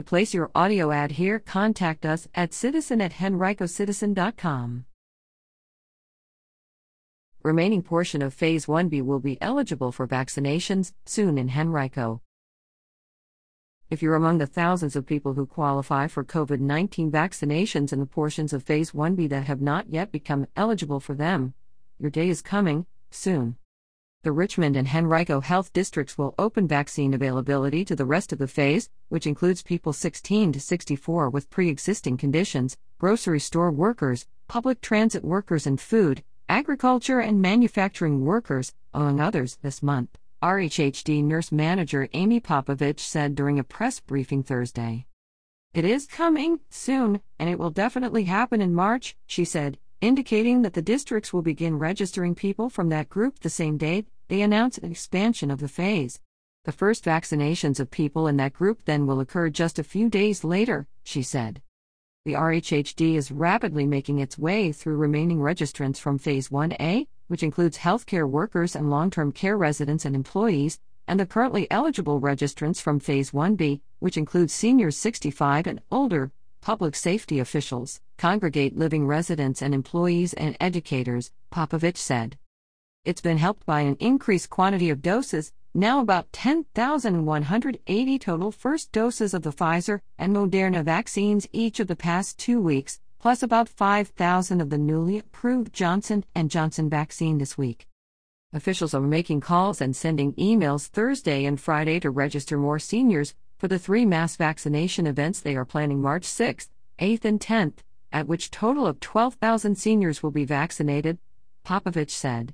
To place your audio ad here, contact us at citizen at henricocitizen.com. Remaining portion of Phase 1B will be eligible for vaccinations soon in Henrico. If you're among the thousands of people who qualify for COVID 19 vaccinations in the portions of Phase 1B that have not yet become eligible for them, your day is coming, soon. The Richmond and Henrico health districts will open vaccine availability to the rest of the phase, which includes people 16 to 64 with pre existing conditions, grocery store workers, public transit workers, and food, agriculture, and manufacturing workers, among others, this month. RHHD nurse manager Amy Popovich said during a press briefing Thursday. It is coming, soon, and it will definitely happen in March, she said, indicating that the districts will begin registering people from that group the same day they announced an expansion of the phase. The first vaccinations of people in that group then will occur just a few days later, she said. The RHHD is rapidly making its way through remaining registrants from Phase 1A, which includes healthcare workers and long term care residents and employees, and the currently eligible registrants from Phase 1B, which includes seniors 65 and older, public safety officials, congregate living residents and employees and educators, Popovich said. It's been helped by an increased quantity of doses, now about 10,180 total first doses of the Pfizer and Moderna vaccines each of the past 2 weeks, plus about 5,000 of the newly approved Johnson & Johnson vaccine this week. Officials are making calls and sending emails Thursday and Friday to register more seniors for the three mass vaccination events they are planning March 6th, 8th, and 10th, at which total of 12,000 seniors will be vaccinated, Popovich said.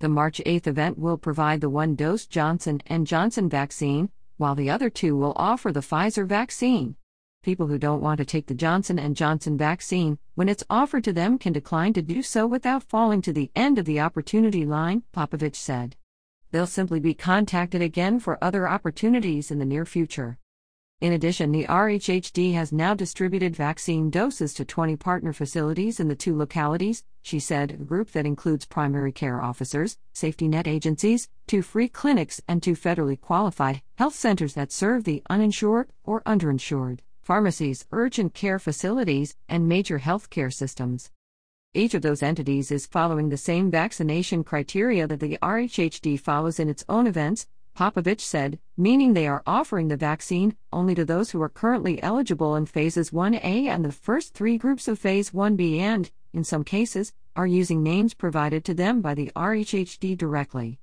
The March 8 event will provide the one-dose Johnson & Johnson vaccine, while the other two will offer the Pfizer vaccine. People who don't want to take the Johnson & Johnson vaccine when it's offered to them can decline to do so without falling to the end of the opportunity line, Popovich said. They'll simply be contacted again for other opportunities in the near future. In addition, the RHHD has now distributed vaccine doses to 20 partner facilities in the two localities, she said, a group that includes primary care officers, safety net agencies, two free clinics, and two federally qualified health centers that serve the uninsured or underinsured, pharmacies, urgent care facilities, and major healthcare systems. Each of those entities is following the same vaccination criteria that the RHHD follows in its own events, Popovich said, meaning they are offering the vaccine only to those who are currently eligible in phases 1A and the first three groups of phase 1B and, in some cases, are using names provided to them by the RHHD directly.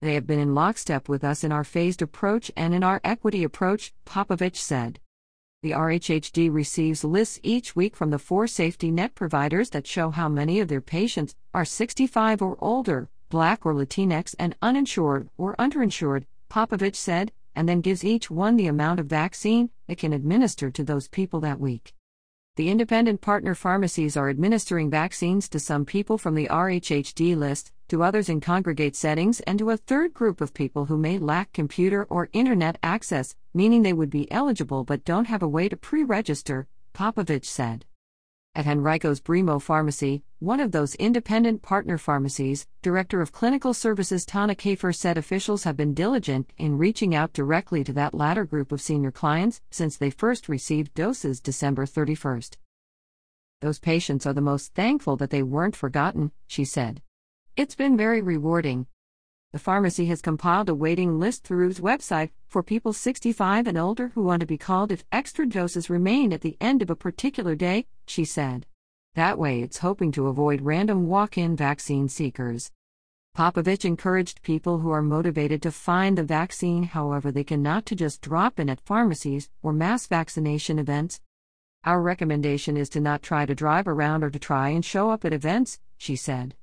They have been in lockstep with us in our phased approach and in our equity approach, Popovich said. The RHHD receives lists each week from the four safety net providers that show how many of their patients are 65 or older, Black or Latinx, and uninsured or underinsured, Popovich said, and then gives each one the amount of vaccine it can administer to those people that week. The independent partner pharmacies are administering vaccines to some people from the RHHD list, to others in congregate settings, and to a third group of people who may lack computer or internet access, meaning they would be eligible but don't have a way to pre register, Popovich said. At Henrico's Bremo Pharmacy, one of those independent partner pharmacies, Director of Clinical Services Tana Kafer said officials have been diligent in reaching out directly to that latter group of senior clients since they first received doses December 31st. Those patients are the most thankful that they weren't forgotten, she said. It's been very rewarding, the pharmacy has compiled a waiting list through its website for people 65 and older who want to be called if extra doses remain at the end of a particular day, she said. That way, it's hoping to avoid random walk in vaccine seekers. Popovich encouraged people who are motivated to find the vaccine, however, they cannot to just drop in at pharmacies or mass vaccination events. Our recommendation is to not try to drive around or to try and show up at events, she said.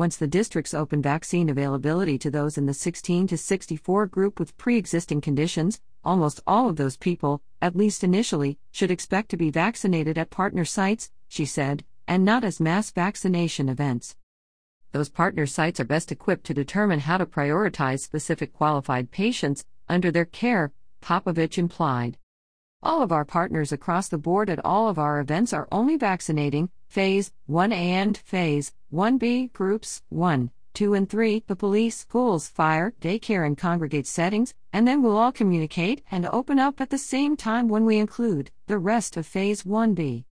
Once the districts open vaccine availability to those in the 16 to 64 group with pre existing conditions, almost all of those people, at least initially, should expect to be vaccinated at partner sites, she said, and not as mass vaccination events. Those partner sites are best equipped to determine how to prioritize specific qualified patients under their care, Popovich implied. All of our partners across the board at all of our events are only vaccinating Phase 1A and Phase 1B groups 1, 2 and 3, the police, schools, fire, daycare, and congregate settings, and then we'll all communicate and open up at the same time when we include the rest of Phase 1B.